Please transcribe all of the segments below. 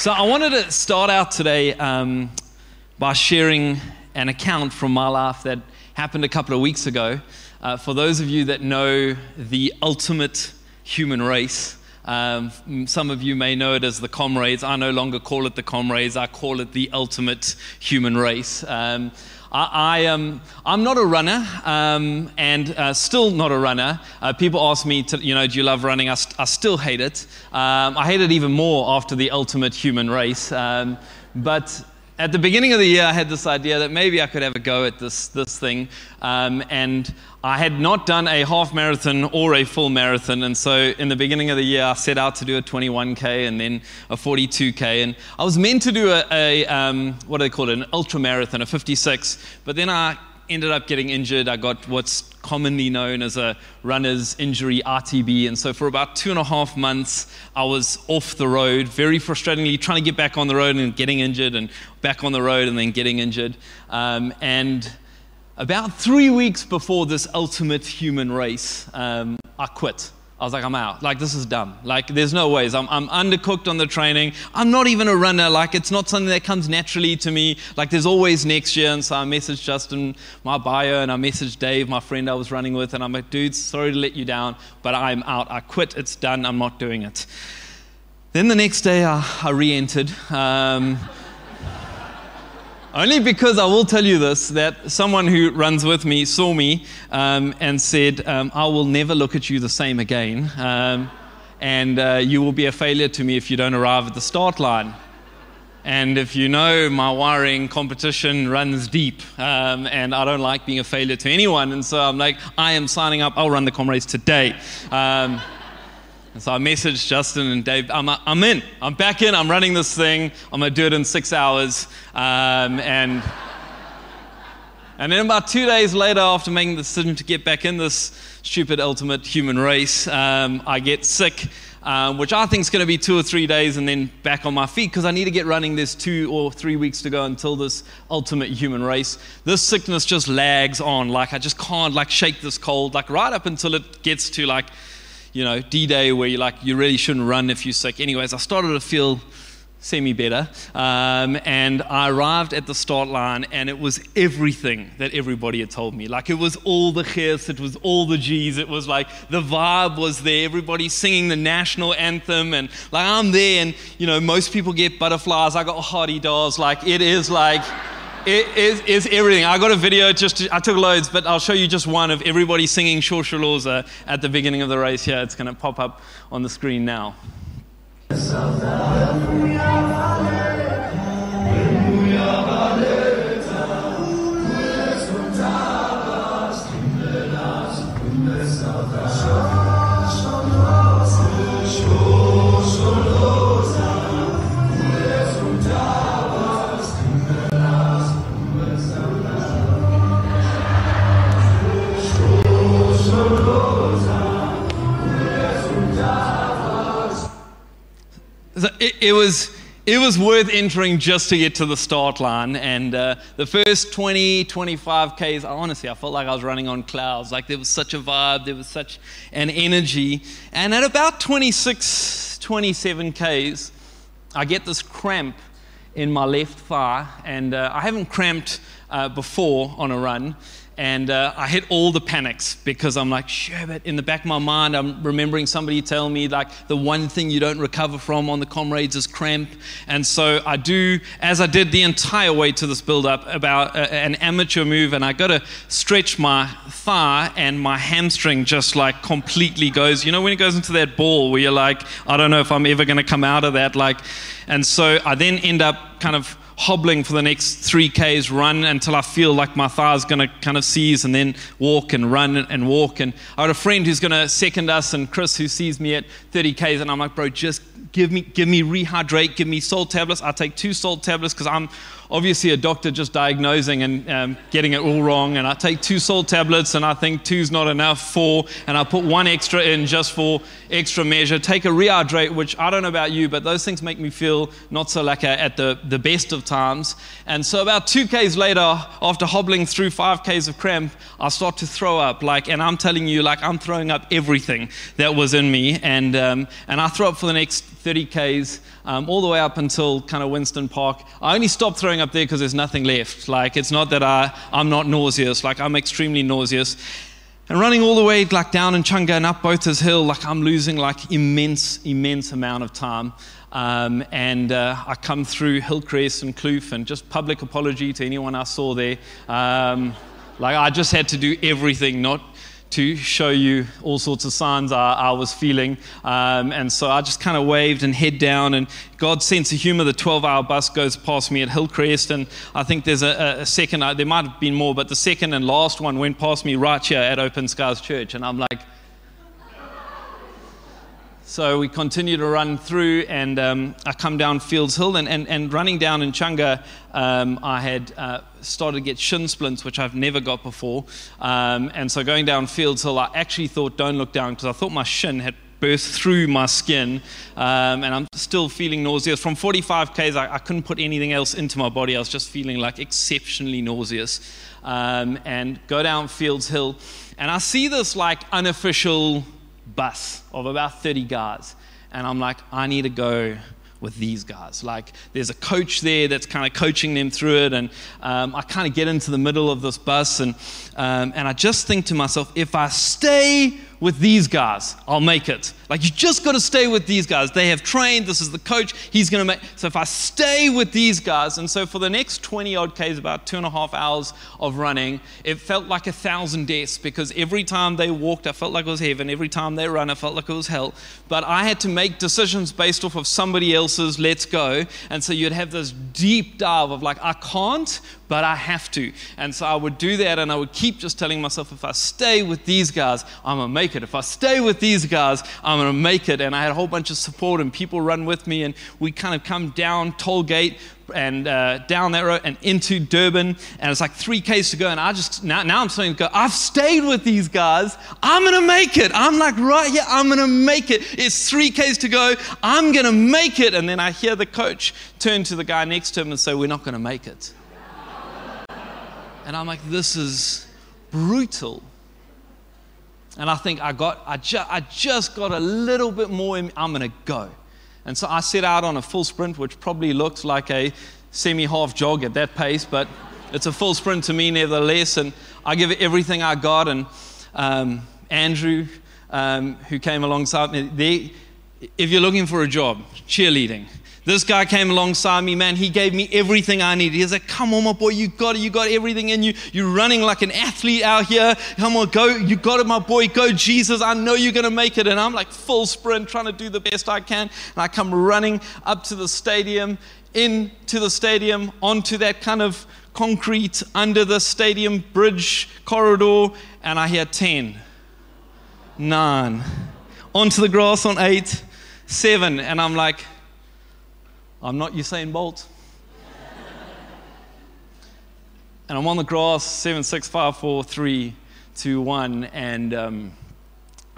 So I wanted to start out today um, by sharing an account from my life that happened a couple of weeks ago. Uh, for those of you that know the ultimate human race, um, some of you may know it as the comrades. I no longer call it the comrades, I call it the ultimate human race. Um, I, am I'm not a runner um, and uh, still not a runner. Uh, people ask me, to, you know, do you love running? I, st- I still hate it. Um, I hate it even more after the ultimate human race. Um, but at the beginning of the year, I had this idea that maybe I could have a go at this, this thing. Um, and I had not done a half marathon or a full marathon. And so in the beginning of the year, I set out to do a 21K and then a 42K. And I was meant to do a, a um, what do they call it, an ultra marathon, a 56. But then I ended up getting injured. I got what's commonly known as a runner's injury, ITB. And so for about two and a half months, I was off the road, very frustratingly trying to get back on the road and getting injured, and back on the road and then getting injured. Um, and about three weeks before this ultimate human race, um, I quit. I was like, I'm out. Like, this is dumb. Like, there's no ways. I'm, I'm undercooked on the training. I'm not even a runner. Like, it's not something that comes naturally to me. Like, there's always next year. And so I messaged Justin, my bio, and I messaged Dave, my friend I was running with. And I'm like, dude, sorry to let you down, but I'm out. I quit. It's done. I'm not doing it. Then the next day, I, I re entered. Um, only because I will tell you this that someone who runs with me saw me um, and said, um, I will never look at you the same again. Um, and uh, you will be a failure to me if you don't arrive at the start line. And if you know, my wiring competition runs deep, um, and I don't like being a failure to anyone. And so I'm like, I am signing up, I'll run the comrades today. Um, and so I messaged Justin and Dave, I'm, I'm in, I'm back in, I'm running this thing, I'm gonna do it in six hours. Um, and, and then about two days later, after making the decision to get back in this stupid ultimate human race, um, I get sick. Um, which I think is going to be two or three days and then back on my feet because I need to get running. There's two or three weeks to go until this ultimate human race. This sickness just lags on. Like I just can't like shake this cold. Like right up until it gets to like you know, D Day where you like you really shouldn't run if you're sick. Anyways, I started to feel semi better, um, and I arrived at the start line, and it was everything that everybody had told me. Like it was all the chiz, it was all the G's, it was like the vibe was there. Everybody singing the national anthem, and like I'm there, and you know, most people get butterflies. I got hadedas. Like it is like. It is, is everything. I got a video, just I took loads, but I'll show you just one of everybody singing Shosholoza uh, at the beginning of the race here. It's going to pop up on the screen now. It, it, was it was worth entering just to get to the start line. And uh, the first 20, 25 Ks, honestly, I felt like I was running on clouds. Like there was such a vibe, there was such an energy. And at about 26, 27 Ks, I get this cramp in my left thigh. And uh, I haven't cramped uh, before on a run. And uh, I hit all the panics because I'm like, sure, but in the back of my mind, I'm remembering somebody tell me, like, the one thing you don't recover from on the comrades is cramp. And so I do, as I did the entire way to this build up, about a, an amateur move, and I got to stretch my thigh, and my hamstring just like completely goes, you know, when it goes into that ball where you're like, I don't know if I'm ever going to come out of that. Like, and so I then end up kind of hobbling for the next three Ks, run until I feel like my thigh is going to kind of seize, and then walk and run and walk. And I had a friend who's going to second us, and Chris, who sees me at 30 Ks, and I'm like, bro, just give me, give me rehydrate, give me salt tablets. I take two salt tablets because I'm obviously a doctor just diagnosing and um, getting it all wrong. And I take two salt tablets and I think two's not enough, four, and I put one extra in just for extra measure. Take a rehydrate, which I don't know about you, but those things make me feel not so like at the, the best of times. And so about two Ks later, after hobbling through five Ks of cramp, I start to throw up. Like, and I'm telling you, like I'm throwing up everything that was in me. And, um, and I throw up for the next 30 Ks, um, all the way up until kind of Winston Park. I only stopped throwing up there because there's nothing left. Like, it's not that I, I'm not nauseous, like, I'm extremely nauseous. And running all the way like down Inchanga and up Botha's Hill, like I'm losing like immense, immense amount of time. Um, and uh, I come through Hillcrest and Kloof, and just public apology to anyone I saw there. Um, like I just had to do everything, not to show you all sorts of signs I, I was feeling. Um, and so I just kind of waved and head down. And God's sense of humor, the 12 hour bus goes past me at Hillcrest. And I think there's a, a second, uh, there might have been more, but the second and last one went past me right here at Open Skies Church. And I'm like, so we continue to run through, and um, I come down Fields Hill, and, and, and running down Inchanga, um, I had uh, started to get shin splints, which I've never got before. Um, and so going down Fields Hill, I actually thought, don't look down, because I thought my shin had burst through my skin, um, and I'm still feeling nauseous. From 45 Ks, I, I, couldn't put anything else into my body. I was just feeling like exceptionally nauseous. Um, and go down Fields Hill, and I see this like unofficial bus of about 30 guys. And I'm like, I need to go with these guys. Like, there's a coach there that's kind of coaching them through it. And um, I kind of get into the middle of this bus, and, um, and I just think to myself, if I stay with these guys, I'll make it. Like, you just got to stay with these guys. They have trained, this is the coach, he's going to make. So, if I stay with these guys, and so for the next 20 odd Ks, about two and a half hours of running, it felt like a thousand deaths because every time they walked, I felt like it was heaven. Every time they ran, I felt like it was hell. But I had to make decisions based off of somebody else's let's go. And so, you'd have this deep dive of like, I can't, but I have to. And so, I would do that, and I would keep just telling myself, if I stay with these guys, I'm going to make make it. If I stay with these guys, I'm going to make it. And I had a whole bunch of support and people run with me. And we kind of come down Tollgate and uh, down that road and into Durban. And it's like three Ks to go. And I just, now, now I'm starting to go, I've stayed with these guys. I'm going to make it. I'm like, right here, I'm going to make it. It's three Ks to go. I'm going to make it. And then I hear the coach turn to the guy next to him and say, We're not going to make it. And I'm like, This is brutal. And I think I got, I, ju- I just got a little bit more, in, I'm going to go. And so I set out on a full sprint, which probably looks like a semi half jog at that pace, but it's a full sprint to me nevertheless. And I give it everything I got. And um, Andrew, um, who came alongside me, they, if you're looking for a job, cheerleading, this guy came alongside me, man. He gave me everything I needed. He's like, Come on, my boy, you got it. You got everything in you. You're running like an athlete out here. Come on, go. You got it, my boy. Go, Jesus. I know you're going to make it. And I'm like full sprint, trying to do the best I can. And I come running up to the stadium, into the stadium, onto that kind of concrete under the stadium bridge corridor. And I hear 10, 9, onto the grass on 8, 7. And I'm like, I'm not Usain Bolt. and I'm on the grass, seven, six, five, four, three, two, one. And um,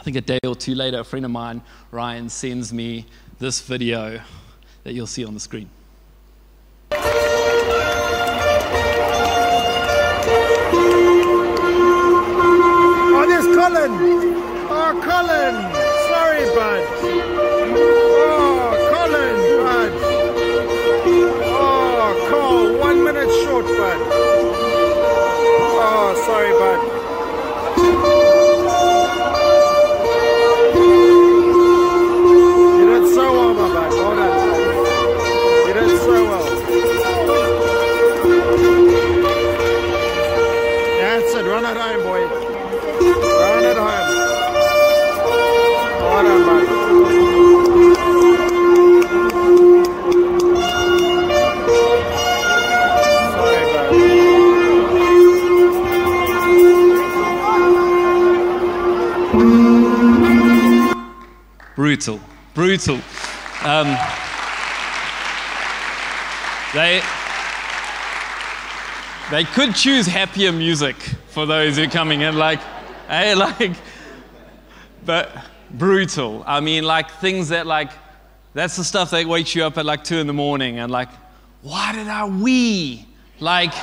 I think a day or two later, a friend of mine, Ryan, sends me this video that you'll see on the screen. Oh, there's Colin. Oh, Colin. Sorry, bud. Sorry, brutal, brutal. Um, they, they could choose happier music for those who are coming in, like, hey, like, but brutal. I mean, like things that, like, that's the stuff that wakes you up at like two in the morning and, like, why did I wee? Like,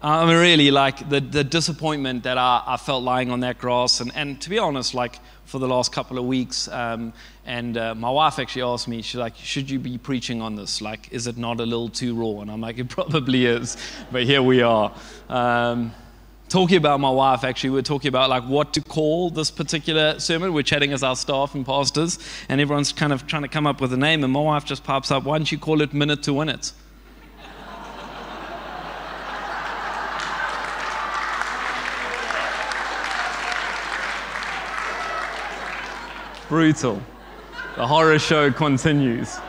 I mean, really, like the, the disappointment that I, I felt lying on that grass. And, and to be honest, like for the last couple of weeks, um, and uh, my wife actually asked me, she's like, should you be preaching on this? Like, is it not a little too raw? And I'm like, it probably is, but here we are. Um, talking about my wife, actually, we're talking about like what to call this particular sermon. We're chatting as our staff and pastors, and everyone's kind of trying to come up with a name. And my wife just pops up, why don't you call it Minute to Win It? Brutal. The horror show continues. I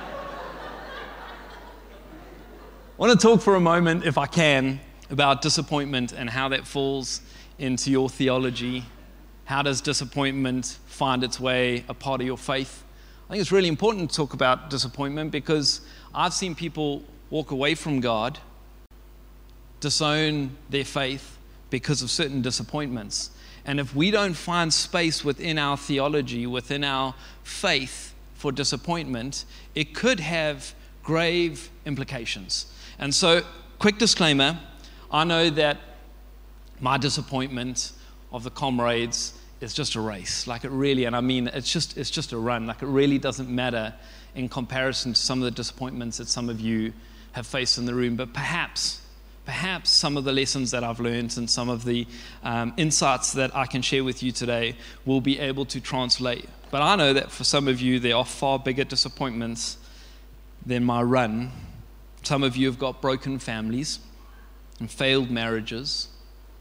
want to talk for a moment, if I can, about disappointment and how that falls into your theology. How does disappointment find its way a part of your faith? I think it's really important to talk about disappointment because I've seen people walk away from God, disown their faith because of certain disappointments. And if we don't find space within our theology, within our faith for disappointment, it could have grave implications. And so, quick disclaimer I know that my disappointment of the comrades is just a race. Like it really, and I mean, it's just, it's just a run. Like it really doesn't matter in comparison to some of the disappointments that some of you have faced in the room. But perhaps perhaps some of the lessons that I've learned and some of the um, insights that I can share with you today will be able to translate. But I know that for some of you, there are far bigger disappointments than my run. Some of you have got broken families and failed marriages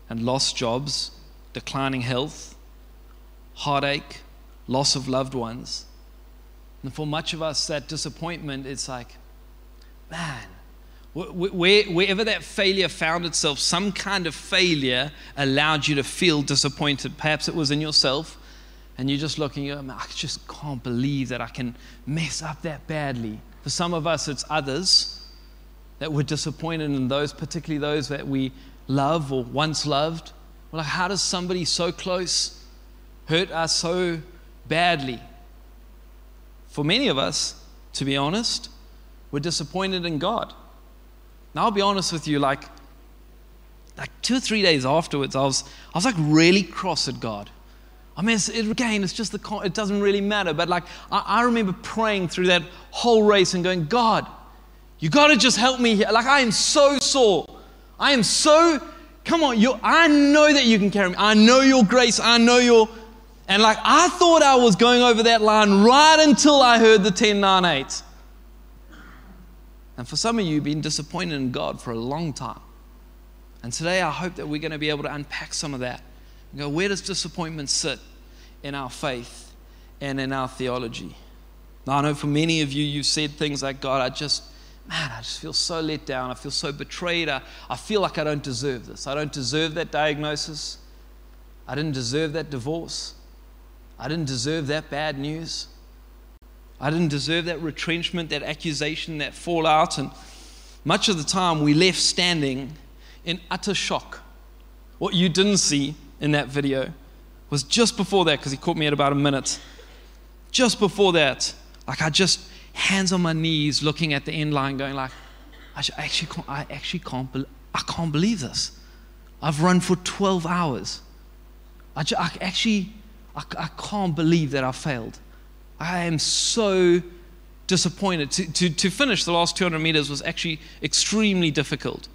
and lost jobs, declining health, heartache, loss of loved ones. And for much of us, that disappointment, it's like, man, where, wherever that failure found itself, some kind of failure allowed you to feel disappointed. Perhaps it was in yourself, and you're just looking, oh, at it. I just can't believe that I can mess up that badly. For some of us, it's others that were disappointed in those, particularly those that we love or once loved. We're like, how does somebody so close hurt us so badly? For many of us, to be honest, we're disappointed in God. Now, I'll be honest with you, like, like two or three days afterwards, I was, I was like really cross at God. I mean, it's, it, again, it's just the, it doesn't really matter. But like, I, I remember praying through that whole race and going, God, you got to just help me here. Like, I am so sore. I am so, come on, you, I know that you can carry me. I know your grace. I know your, and like, I thought I was going over that line right until I heard the 10, 9, 8. And for some of you, been disappointed in God for a long time. And today, I hope that we're going to be able to unpack some of that and go, where does disappointment sit in our faith and in our theology? Now, I know for many of you, you've said things like, God, I just, man, I just feel so let down. I feel so betrayed. I, I feel like I don't deserve this. I don't deserve that diagnosis. I didn't deserve that divorce. I didn't deserve that bad news. I didn't deserve that retrenchment, that accusation, that fallout. And much of the time, we left standing in utter shock. What you didn't see in that video was just before that, because he caught me at about a minute. Just before that, like I just hands on my knees, looking at the end line, going like, I actually can't, I actually can't, be, I can't believe this. I've run for 12 hours. I, just, I actually, I, I can't believe that I failed. I am so disappointed. To, to, to finish the last 200 meters was actually extremely difficult.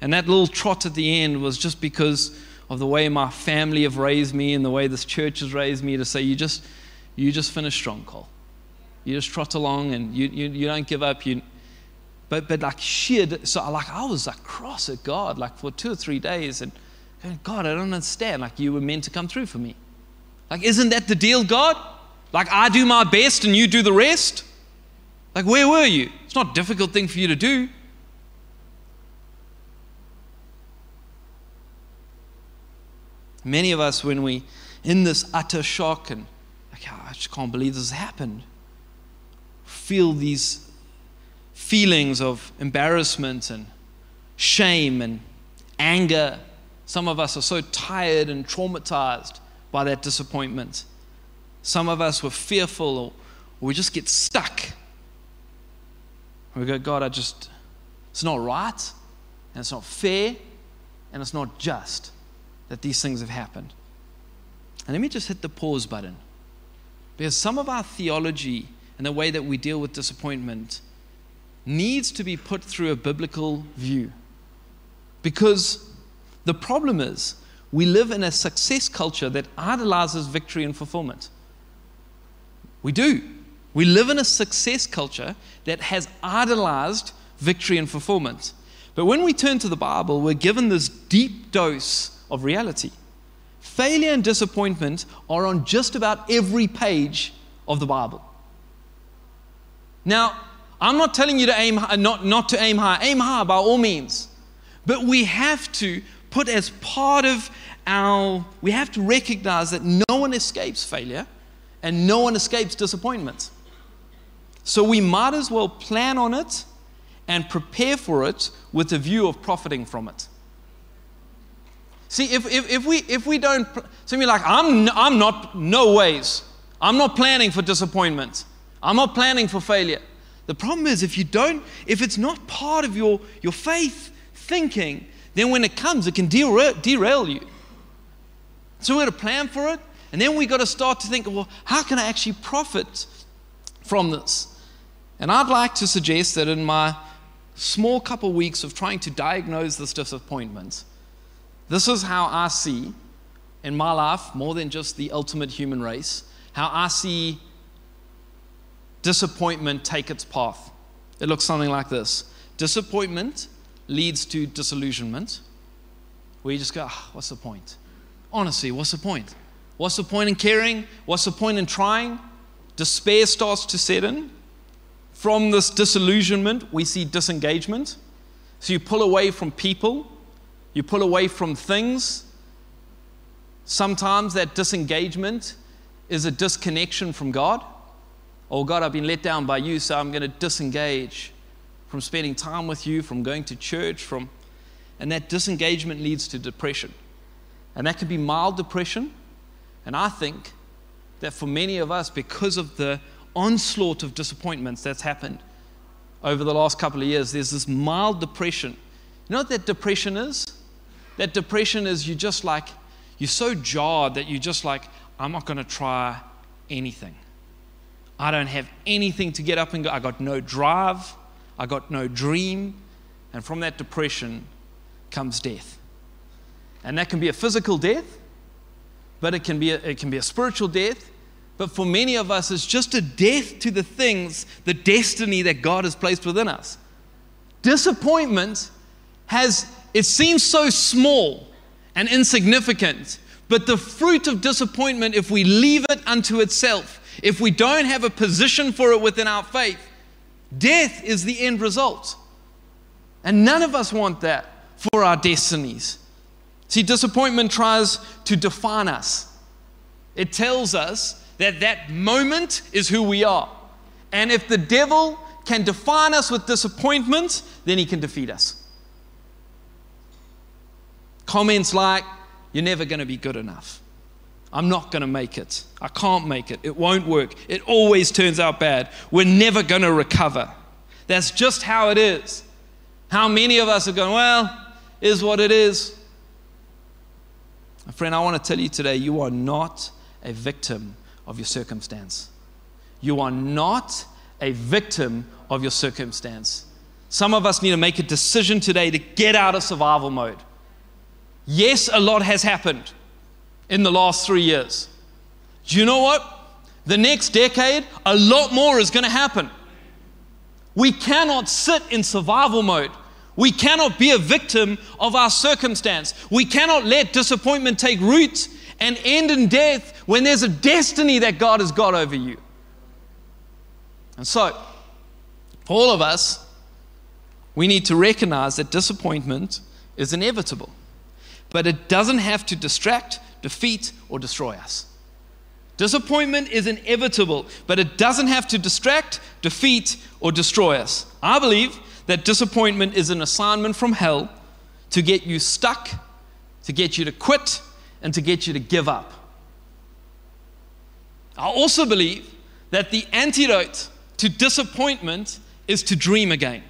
And that little trot at the end was just because of the way my family have raised me and the way this church has raised me to say, you just, you just finish strong, Cole. You just trot along and you, you, you don't give up. You, but, but like sheer, so like I was like cross at God like for two or three days and God, I don't understand. Like you were meant to come through for me. Like, isn't that the deal, God? Like I do my best and you do the rest? Like, where were you? It's not a difficult thing for you to do. Many of us, when we in this utter shock and like, oh, I just can't believe this has happened, feel these feelings of embarrassment and shame and anger. Some of us are so tired and traumatized by that disappointment. Some of us were fearful or, we just get stuck. We go, God, I just, it's not right and it's not fair. and it's not just that these things have happened. And let me just hit the pause button. Because some of our theology and the way that we deal with disappointment needs to be put through a biblical view. Because the problem is, we live in a success culture that idolizes victory and fulfillment. We do. We live in a success culture that has idolized victory and fulfillment. But when we turn to the Bible, we're given this deep dose of reality. Failure and disappointment are on just about every page of the Bible. Now, I'm not telling you to aim not, not to aim high. Aim high by all means. But we have to put as part of our, we have to recognize that no one escapes failure and no one escapes disappointment. So we might as well plan on it and prepare for it with a view of profiting from it. See, if, if, if, we, if we don't, so me like, I'm, I'm not, no ways. I'm not planning for disappointment. I'm not planning for failure. The problem is if you don't, if it's not part of your, your faith thinking, then when it comes, it can derail, derail you. So we've got to plan for it, and then we've got to start to think, well, how can I actually profit from this? And I'd like to suggest that in my small couple weeks of trying to diagnose this disappointment, this is how I see in my life, more than just the ultimate human race, how I see disappointment take its path. It looks something like this Disappointment leads to disillusionment, where you just go, oh, What's the point? Honestly, what's the point? What's the point in caring? What's the point in trying? Despair starts to set in. From this disillusionment, we see disengagement. So you pull away from people, you pull away from things. Sometimes that disengagement is a disconnection from God. Oh, God, I've been let down by you, so I'm going to disengage from spending time with you, from going to church, from and that disengagement leads to depression. And that can be mild depression. And I think that for many of us, because of the onslaught of disappointments that's happened over the last couple of years, there's this mild depression. You know what that depression is? That depression is you just like, you're so jarred that you're just like, I'm not going to try anything. I don't have anything to get up and go. I got no drive. I got no dream. And from that depression comes death. And that can be a physical death, but it can be a, it can be a spiritual death. But for many of us, it's just a death to the things, the destiny that God has placed within us. Disappointment has, it seems so small and insignificant, but the fruit of disappointment, if we leave it unto itself, if we don't have a position for it within our faith, death is the end result. And none of us want that for our destinies. See, disappointment tries to define us. It tells us that that moment is who we are. And if the devil can define us with disappointment, then he can defeat us. Comments like, you're never going to be good enough. I'm not going to make it. I can't make it. It won't work. It always turns out bad. We're never going to recover. That's just how it is. How many of us are going, well, is what it is. Friend, I want to tell you today you are not a victim of your circumstance. You are not a victim of your circumstance. Some of us need to make a decision today to get out of survival mode. Yes, a lot has happened in the last three years. Do you know what? The next decade, a lot more is going to happen. We cannot sit in survival mode. We cannot be a victim of our circumstance. We cannot let disappointment take root and end in death when there's a destiny that God has got over you. And so, for all of us, we need to recognize that disappointment is inevitable, but it doesn't have to distract, defeat, or destroy us. Disappointment is inevitable, but it doesn't have to distract, defeat, or destroy us. I believe that disappointment is an assignment from hell to get you stuck, to get you to quit, and to get you to give up. I also believe that the antidote to disappointment is to dream again.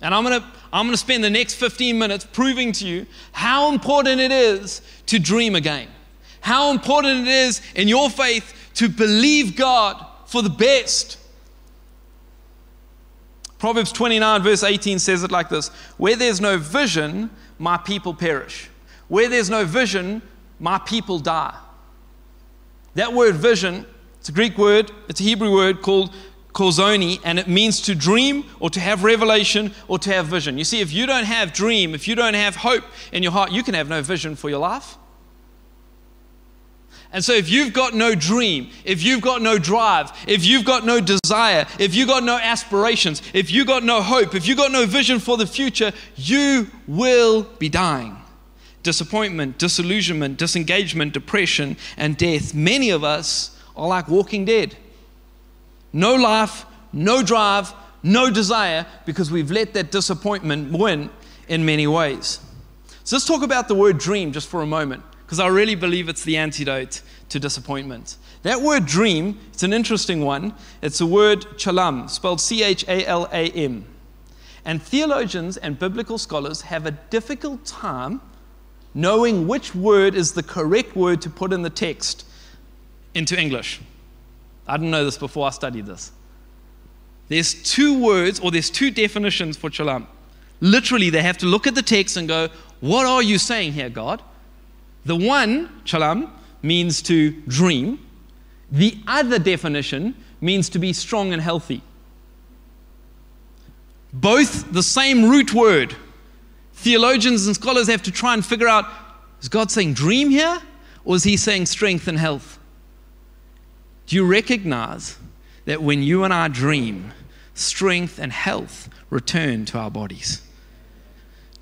And I'm going to I'm going to spend the next 15 minutes proving to you how important it is to dream again. How important it is in your faith to believe God for the best. Proverbs 29, verse 18 says it like this Where there's no vision, my people perish. Where there's no vision, my people die. That word vision, it's a Greek word, it's a Hebrew word called korzoni, and it means to dream or to have revelation or to have vision. You see, if you don't have dream, if you don't have hope in your heart, you can have no vision for your life. And so, if you've got no dream, if you've got no drive, if you've got no desire, if you've got no aspirations, if you've got no hope, if you've got no vision for the future, you will be dying. Disappointment, disillusionment, disengagement, depression, and death. Many of us are like walking dead. No life, no drive, no desire, because we've let that disappointment win in many ways. So, let's talk about the word dream just for a moment because I really believe it's the antidote to disappointment. That word dream, it's an interesting one. It's a word chalam, spelled C H A L A M. And theologians and biblical scholars have a difficult time knowing which word is the correct word to put in the text into English. I didn't know this before I studied this. There's two words or there's two definitions for chalam. Literally, they have to look at the text and go, What are you saying here, God? The one, chalam, means to dream. The other definition means to be strong and healthy. Both the same root word. Theologians and scholars have to try and figure out is God saying dream here or is he saying strength and health? Do you recognize that when you and I dream, strength and health return to our bodies?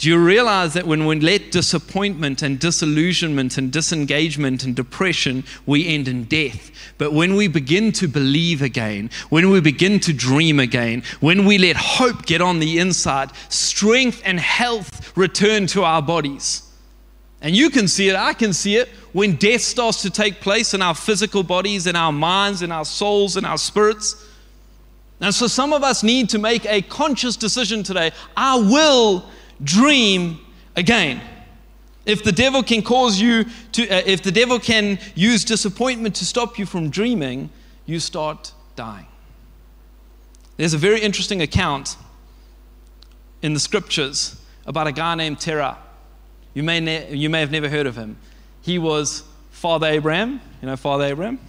Do you realize that when we let disappointment and disillusionment and disengagement and depression, we end in death? But when we begin to believe again, when we begin to dream again, when we let hope get on the inside, strength and health return to our bodies. And you can see it, I can see it, when death starts to take place in our physical bodies, in our minds, in our souls, in our spirits. And so some of us need to make a conscious decision today. I will dream again. If the devil can cause you to, uh, if the devil can use disappointment to stop you from dreaming, you start dying. There's a very interesting account in the scriptures about a guy named Terah. You may, ne- you may have never heard of him. He was Father Abraham. You know Father Abraham?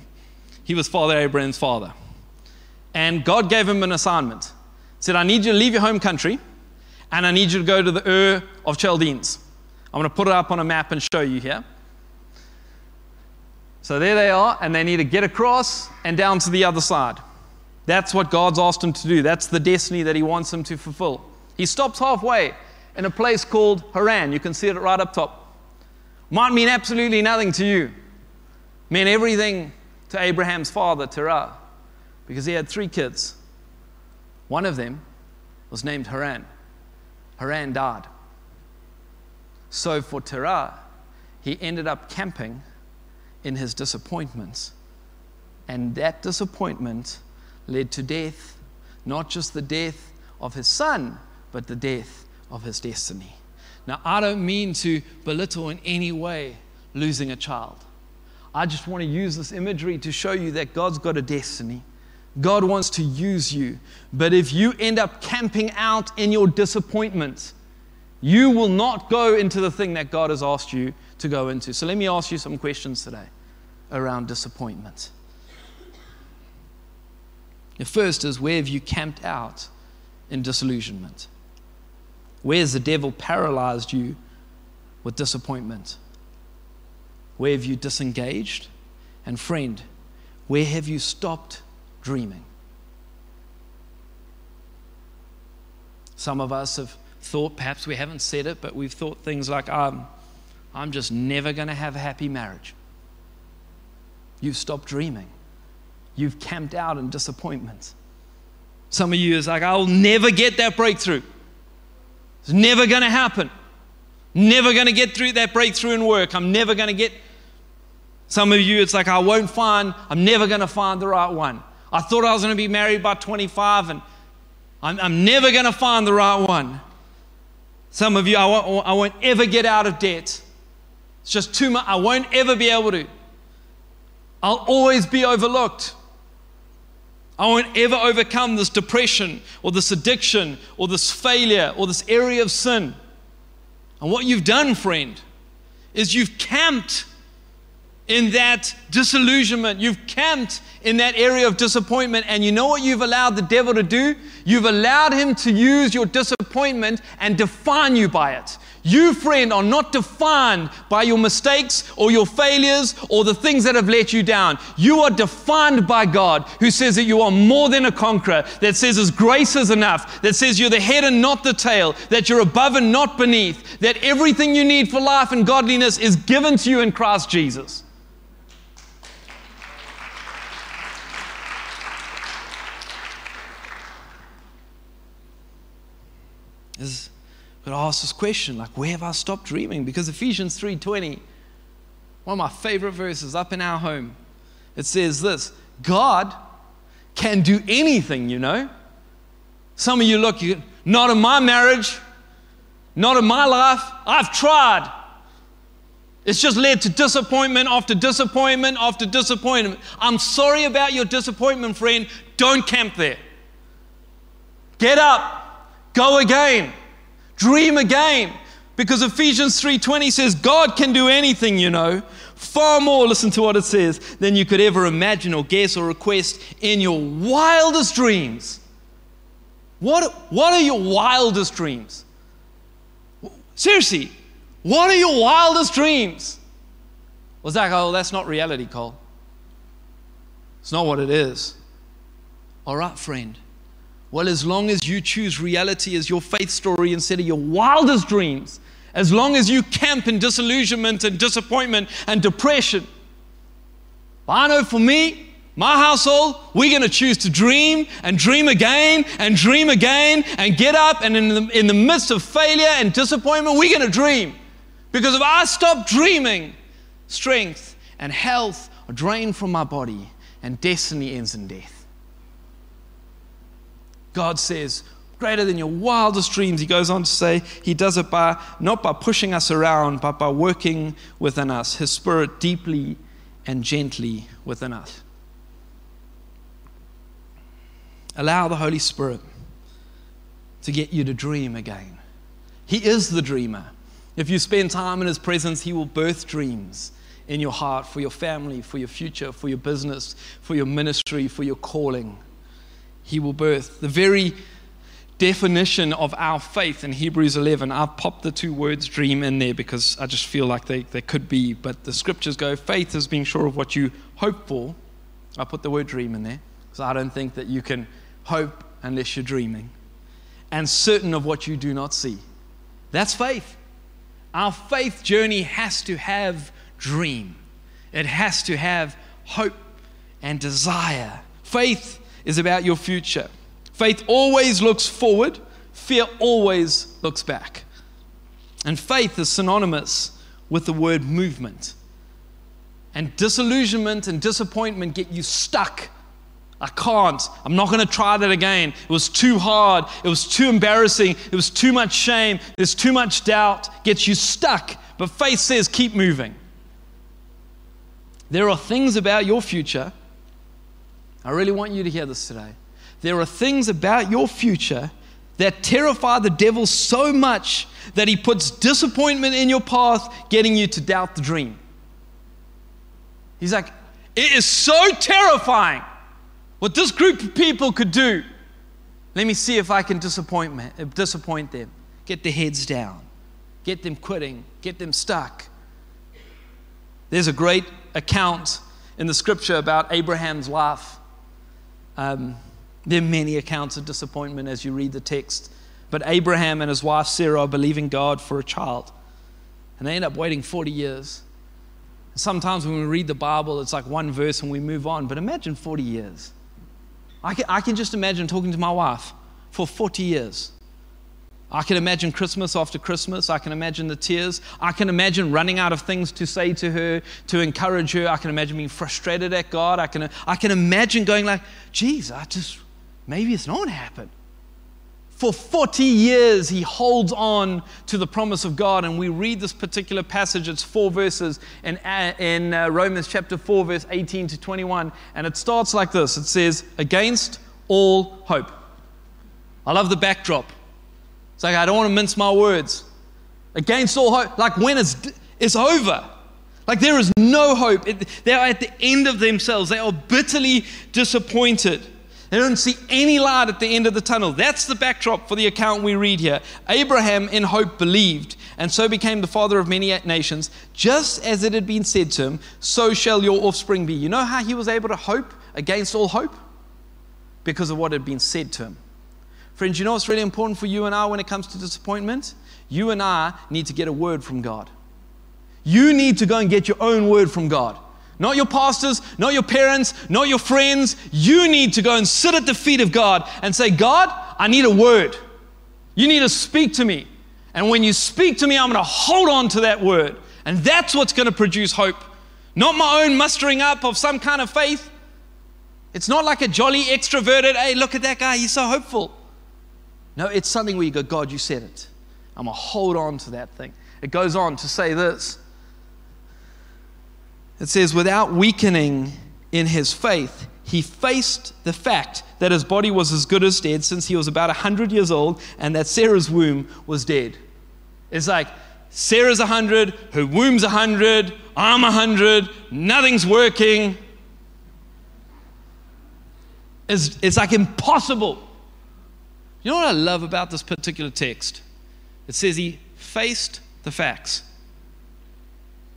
He was Father Abraham's father. And God gave him an assignment. He said, I need you to leave your home country and I need you to go to the Ur of Chaldeans. I'm going to put it up on a map and show you here. So there they are, and they need to get across and down to the other side. That's what God's asked them to do. That's the destiny that he wants them to fulfill. He stops halfway in a place called Haran. You can see it right up top. Might mean absolutely nothing to you. Meant everything to Abraham's father, Terah, because he had three kids. One of them was named Haran. Haran died. So for Terah, he ended up camping in his disappointments. And that disappointment led to death, not just the death of his son, but the death of his destiny. Now, I don't mean to belittle in any way losing a child. I just want to use this imagery to show you that God's got a destiny. God wants to use you. But if you end up camping out in your disappointment, you will not go into the thing that God has asked you to go into. So let me ask you some questions today around disappointment. The first is where have you camped out in disillusionment? Where's the devil paralyzed you with disappointment? Where have you disengaged? And friend, where have you stopped dreaming. Some of us have thought, perhaps we haven't said it, but we've thought things like, um, I'm just never going to have a happy marriage. You've stopped dreaming. You've camped out in disappointment. Some of you is like, I'll never get that breakthrough. It's never going to happen. Never going to get through that breakthrough in work. I'm never going to get. Some of you, it's like, I won't find, I'm never going to find the right one. I thought I was going to be married by 25 and I'm, I'm never going to find the right one. Some of you, I won't, I won't ever get out of debt. It's just too much. I won't ever be able to. I'll always be overlooked. I won't ever overcome this depression or this addiction or this failure or this area of sin. And what you've done, friend, is you've camped in that disillusionment. You've camped in that area of disappointment. And you know what you've allowed the devil to do? You've allowed him to use your disappointment and define you by it. You, friend, are not defined by your mistakes or your failures or the things that have let you down. You are defined by God, who says that you are more than a conqueror, that says His grace is enough, that says you're the head and not the tail, that you're above and not beneath, that everything you need for life and godliness is given to you in Christ Jesus. Is to ask this question like where have i stopped dreaming? Because ephesians 3.20 one of my favorite verses up in our home it says this god can do anything you know? Some of you look you, not in my marriage not in my life i've tried. It's just led to disappointment after disappointment after disappointment. I'm sorry about your disappointment friend. Don't camp there. Get up go again Dream again. Because Ephesians 3:20 says God can do anything, you know. Far more, listen to what it says, than you could ever imagine or guess or request in your wildest dreams. What, what are your wildest dreams? Seriously, what are your wildest dreams? Well, that, oh, that's not reality, Cole. It's not what it is. All right, friend. Well, as long as you choose reality as your faith story instead of your wildest dreams, as long as you camp in disillusionment and disappointment and depression, I know for me, my household, we're going to choose to dream and dream again and dream again and get up and in the, in the midst of failure and disappointment, we're going to dream. Because if I stop dreaming, strength and health are drained from my body and destiny ends in death. God says, greater than your wildest dreams. He goes on to say, He does it by not by pushing us around, but by working within us, His Spirit deeply and gently within us. Allow the Holy Spirit to get you to dream again. He is the dreamer. If you spend time in His presence, He will birth dreams in your heart for your family, for your future, for your business, for your ministry, for your calling he will birth. The very definition of our faith in Hebrews 11, I've popped the two words dream in there because I just feel like they, they could be. But the scriptures go faith is being sure of what you hope for. I put the word dream in there because I don't think that you can hope unless you're dreaming. And certain of what you do not see. That's faith. Our faith journey has to have dream, it has to have hope and desire. Faith is about your future. Faith always looks forward, fear always looks back. And faith is synonymous with the word movement. And disillusionment and disappointment get you stuck. I can't. I'm not going to try that again. It was too hard. It was too embarrassing. It was too much shame. There's too much doubt. Gets you stuck. But faith says keep moving. There are things about your future I really want you to hear this today. There are things about your future that terrify the devil so much that he puts disappointment in your path, getting you to doubt the dream. He's like, it is so terrifying what this group of people could do. Let me see if I can disappoint, me, uh, disappoint them, get their heads down, get them quitting, get them stuck. There's a great account in the scripture about Abraham's life. Um, there are many accounts of disappointment as you read the text. But Abraham and his wife Sarah are believing God for a child. And they end up waiting 40 years. Sometimes when we read the Bible, it's like one verse and we move on. But imagine 40 years. I can, I can just imagine talking to my wife for 40 years. I can imagine Christmas after Christmas. I can imagine the tears. I can imagine running out of things to say to her, to encourage her. I can imagine being frustrated at God. I can, I can imagine going like, geez, I just, maybe it's not going to happen. For 40 years, he holds on to the promise of God. And we read this particular passage, it's four verses in, in uh, Romans chapter 4, verse 18 to 21. And it starts like this it says, Against all hope. I love the backdrop. It's like, I don't want to mince my words. Against all hope. Like when it's, it's over. Like there is no hope. It, they are at the end of themselves. They are bitterly disappointed. They don't see any light at the end of the tunnel. That's the backdrop for the account we read here. Abraham, in hope, believed, and so became the father of many nations. Just as it had been said to him, so shall your offspring be. You know how he was able to hope against all hope? Because of what had been said to him. Friends, you know what's really important for you and I when it comes to disappointment? You and I need to get a word from God. You need to go and get your own word from God. Not your pastors, not your parents, not your friends. You need to go and sit at the feet of God and say, God, I need a word. You need to speak to me. And when you speak to me, I'm going to hold on to that word. And that's what's going to produce hope. Not my own mustering up of some kind of faith. It's not like a jolly extroverted, hey, look at that guy, he's so hopeful. No, it's something where you go, God, you said it. I'm going to hold on to that thing. It goes on to say this it says, without weakening in his faith, he faced the fact that his body was as good as dead since he was about 100 years old and that Sarah's womb was dead. It's like Sarah's 100, her womb's 100, I'm 100, nothing's working. It's, it's like impossible. You know what I love about this particular text? It says he faced the facts.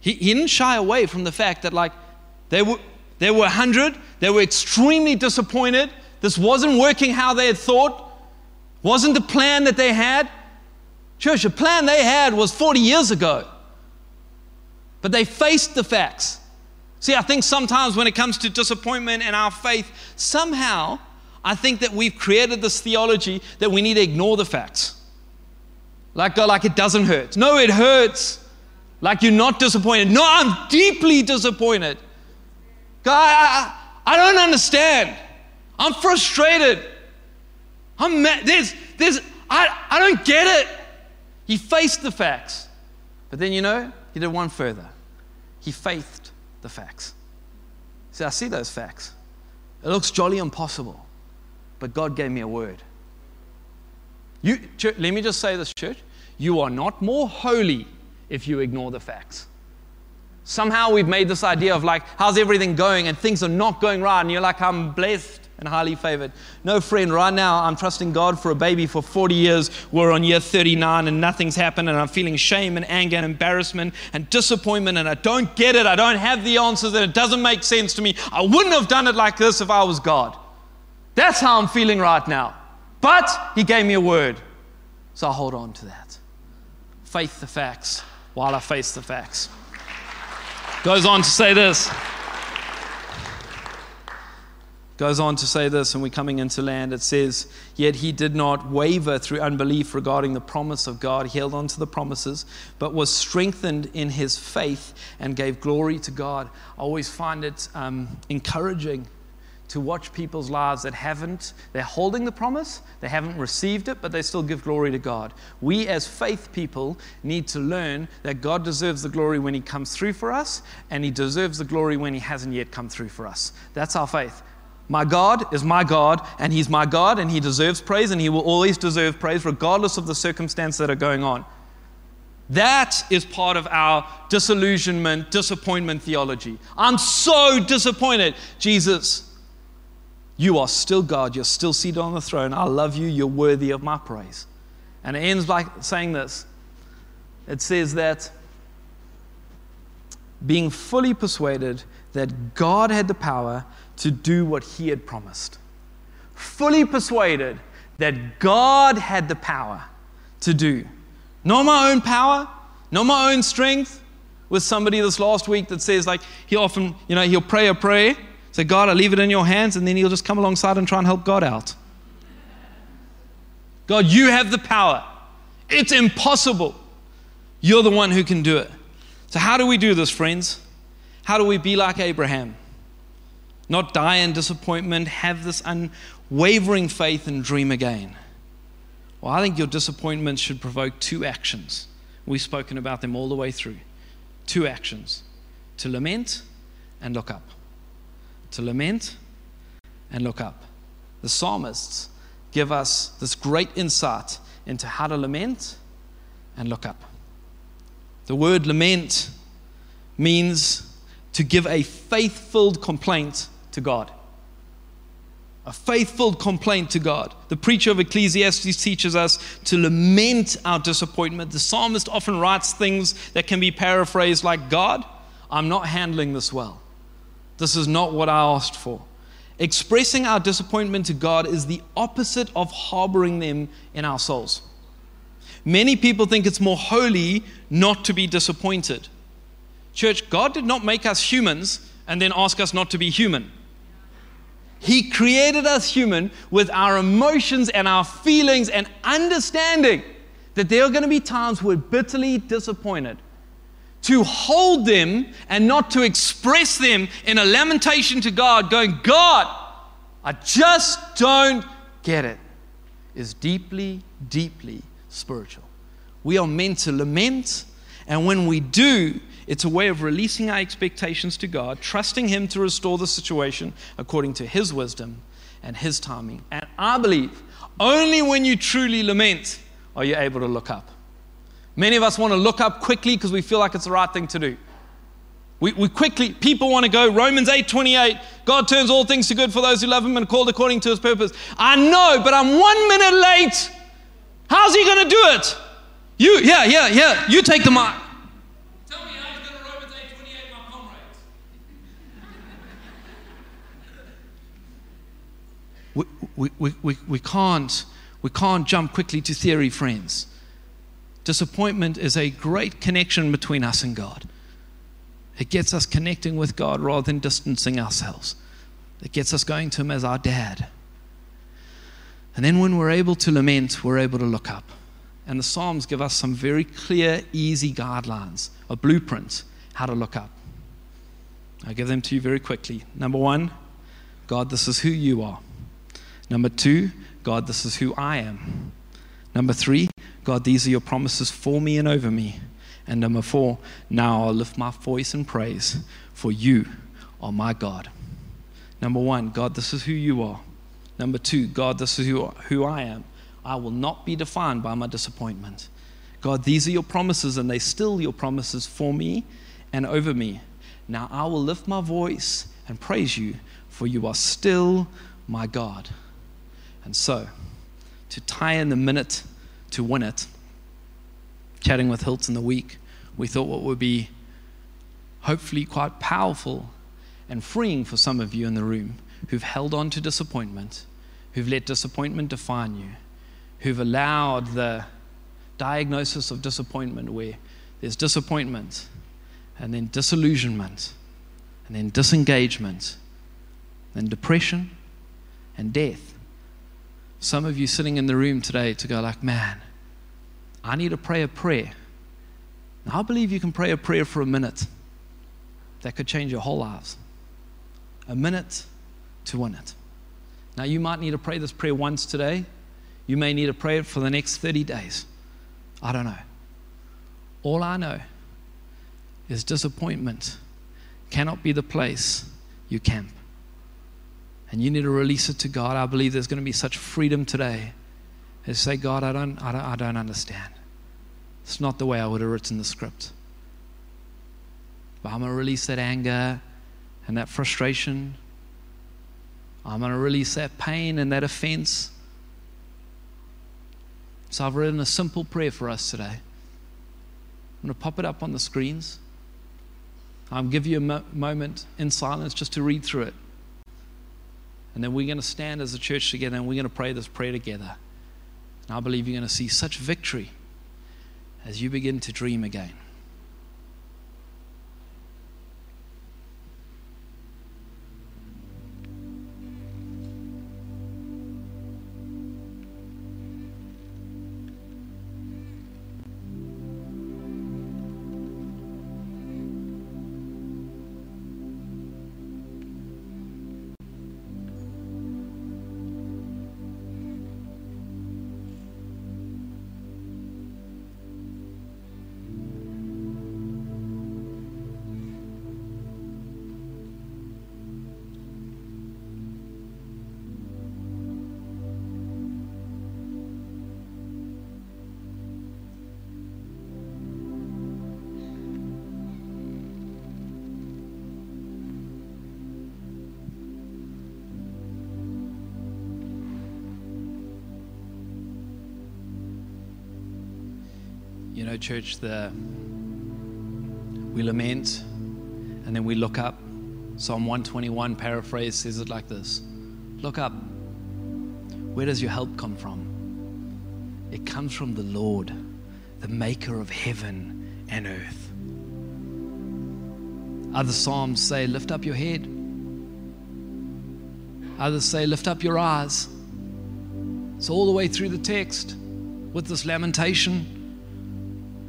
He, he didn't shy away from the fact that, like, they were, they were 100, they were extremely disappointed. This wasn't working how they had thought, wasn't the plan that they had. Church, the plan they had was 40 years ago. But they faced the facts. See, I think sometimes when it comes to disappointment and our faith, somehow I think that we've created this theology that we need to ignore the facts. Like, go, like it doesn't hurt. No, it hurts. Like you're not disappointed. No, I'm deeply disappointed. God, I, I, I don't understand. I'm frustrated. I'm mad. There's, there's, I, I don't get it. He faced the facts. But then, you know, he did one further. He faithed the facts. See, I see those facts. It looks jolly impossible, but God gave me a word. You, let me just say this, church. You are not more holy if you ignore the facts. Somehow we've made this idea of like, how's everything going? And things are not going right. And you're like, I'm blessed and highly favored. No, friend, right now I'm trusting God for a baby for 40 years. We're on year 39 and nothing's happened. And I'm feeling shame and anger and embarrassment and disappointment. And I don't get it. I don't have the answers and it doesn't make sense to me. I wouldn't have done it like this if I was God. That's how I'm feeling right now. But He gave me a word. So I'll hold on to that. Faith the facts while I face the facts. Goes on to say this. Goes on to say this, and we're coming into land. It says, Yet he did not waver through unbelief regarding the promise of God. He held on to the promises, but was strengthened in his faith and gave glory to God. I always find it um, encouraging to watch people's lives that haven't, they're holding the promise, they haven't received it, but they still give glory to God. We as faith people need to learn that God deserves the glory when He comes through for us, and He deserves the glory when He hasn't yet come through for us. That's our faith. My God is my God, and He's my God, and He deserves praise, and He will always deserve praise, regardless of the circumstances that are going on. That is part of our disillusionment, disappointment theology. I'm so disappointed. Jesus, you are still God. You're still seated on the throne. I love you. You're worthy of my praise. And it ends by saying this it says that being fully persuaded that God had the power to do what he had promised. Fully persuaded that God had the power to do. Not my own power, not my own strength. With somebody this last week that says, like, he often, you know, he'll pray a prayer Say, God, I leave it in your hands, and then He'll just come alongside and try and help God out. God, you have the power. It's impossible. You're the one who can do it. So, how do we do this, friends? How do we be like Abraham? Not die in disappointment, have this unwavering faith, and dream again. Well, I think your disappointment should provoke two actions. We've spoken about them all the way through. Two actions to lament and look up. To lament and look up. The psalmists give us this great insight into how to lament and look up. The word lament means to give a faith filled complaint to God. A faithful complaint to God. The preacher of Ecclesiastes teaches us to lament our disappointment. The psalmist often writes things that can be paraphrased like God, I'm not handling this well. This is not what I asked for. Expressing our disappointment to God is the opposite of harboring them in our souls. Many people think it's more holy not to be disappointed. Church, God did not make us humans and then ask us not to be human. He created us human with our emotions and our feelings and understanding that there are going to be times we're bitterly disappointed. To hold them and not to express them in a lamentation to God, going, God, I just don't get it, is deeply, deeply spiritual. We are meant to lament, and when we do, it's a way of releasing our expectations to God, trusting Him to restore the situation according to His wisdom and His timing. And I believe only when you truly lament are you able to look up. Many of us want to look up quickly because we feel like it's the right thing to do. We, we quickly, people want to go, Romans 8 28, God turns all things to good for those who love Him and called according to His purpose. I know, but I'm one minute late. How's He going to do it? You, yeah, yeah, yeah, you take the mic. we, we, we, we, can't, we can't jump quickly to theory, friends. Disappointment is a great connection between us and God. It gets us connecting with God rather than distancing ourselves. It gets us going to Him as our dad. And then when we're able to lament, we're able to look up. And the Psalms give us some very clear, easy guidelines, a blueprint, how to look up. I'll give them to you very quickly. Number one, God, this is who you are. Number two, God, this is who I am. Number three, God, these are your promises for me and over me. And number four, now I'll lift my voice in praise, for you are my God. Number one, God, this is who you are. Number two, God, this is who, who I am. I will not be defined by my disappointment. God, these are your promises, and they still your promises for me and over me. Now I will lift my voice and praise you, for you are still my God. And so, to tie in the minute to win it, chatting with Hilton the week, we thought what would be hopefully quite powerful and freeing for some of you in the room who've held on to disappointment, who've let disappointment define you, who've allowed the diagnosis of disappointment where there's disappointment and then disillusionment and then disengagement, then depression and death some of you sitting in the room today to go like, man, I need to pray a prayer. I believe you can pray a prayer for a minute that could change your whole lives. A minute to win it. Now, you might need to pray this prayer once today. You may need to pray it for the next 30 days. I don't know. All I know is disappointment cannot be the place you camp and you need to release it to God, I believe there's going to be such freedom today. Is say, God, I don't, I don't, I don't understand. It's not the way I would have written the script. But I'm going to release that anger and that frustration. I'm going to release that pain and that offense. So I've written a simple prayer for us today. I'm going to pop it up on the screens. I'll give you a mo- moment in silence just to read through it. And then we're going to stand as a church together and we're going to pray this prayer together. And I believe you're going to see such victory as you begin to dream again. You know, church, the we lament and then we look up. Psalm 121 paraphrase says it like this Look up. Where does your help come from? It comes from the Lord, the maker of heaven and earth. Other Psalms say, Lift up your head. Others say, Lift up your eyes. It's all the way through the text with this lamentation.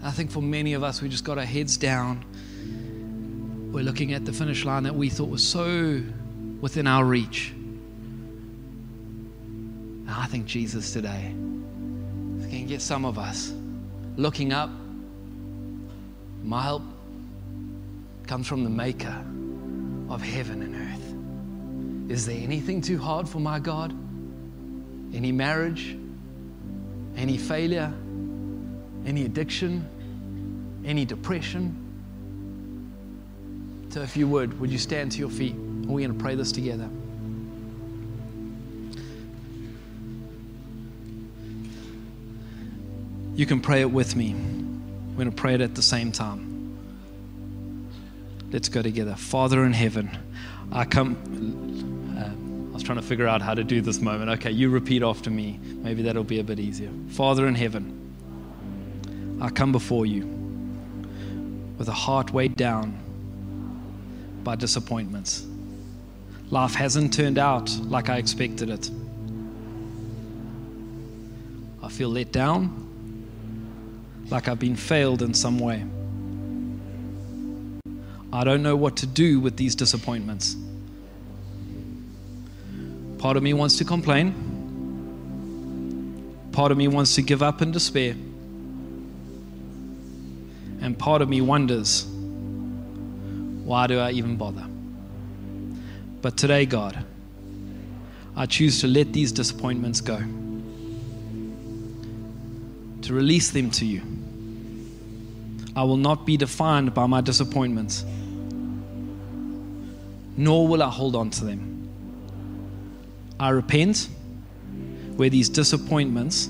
I think for many of us, we just got our heads down. We're looking at the finish line that we thought was so within our reach. And I think Jesus today can get some of us looking up. My help comes from the Maker of heaven and earth. Is there anything too hard for my God? Any marriage? Any failure? Any addiction? Any depression? So, if you would, would you stand to your feet? and We're going to pray this together. You can pray it with me. We're going to pray it at the same time. Let's go together. Father in heaven, I come. Uh, I was trying to figure out how to do this moment. Okay, you repeat after me. Maybe that'll be a bit easier. Father in heaven, I come before you with a heart weighed down by disappointments. Life hasn't turned out like I expected it. I feel let down, like I've been failed in some way. I don't know what to do with these disappointments. Part of me wants to complain. Part of me wants to give up in despair. And part of me wonders why do I even bother? But today, God, I choose to let these disappointments go, to release them to you. I will not be defined by my disappointments nor will I hold on to them. I repent where these disappointments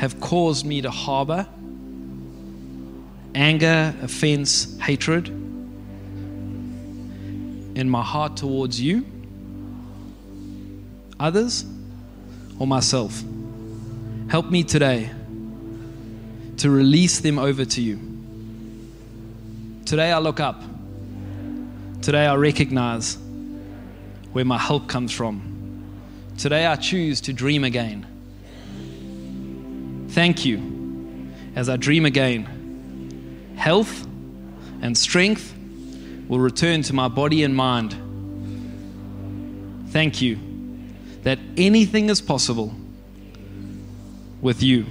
have caused me to harbor anger, offense, hatred in my heart towards you, others, or myself. Help me today to release them over to you. Today I look up Today I recognize where my help comes from. Today I choose to dream again. Thank you as I dream again. Health and strength will return to my body and mind. Thank you that anything is possible with you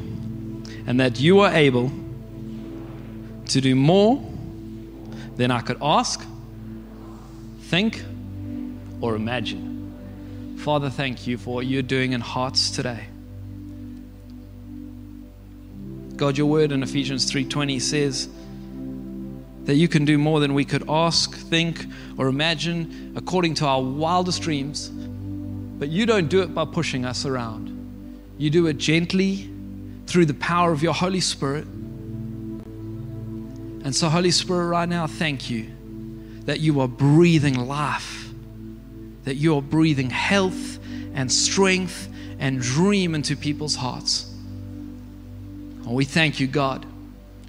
and that you are able to do more than I could ask think or imagine. Father, thank you for what you're doing in hearts today. God, your word in Ephesians 3:20 says that you can do more than we could ask, think, or imagine according to our wildest dreams. But you don't do it by pushing us around. You do it gently through the power of your Holy Spirit. And so, Holy Spirit, right now, thank you that you are breathing life, that you are breathing health and strength and dream into people's hearts. And we thank you, God,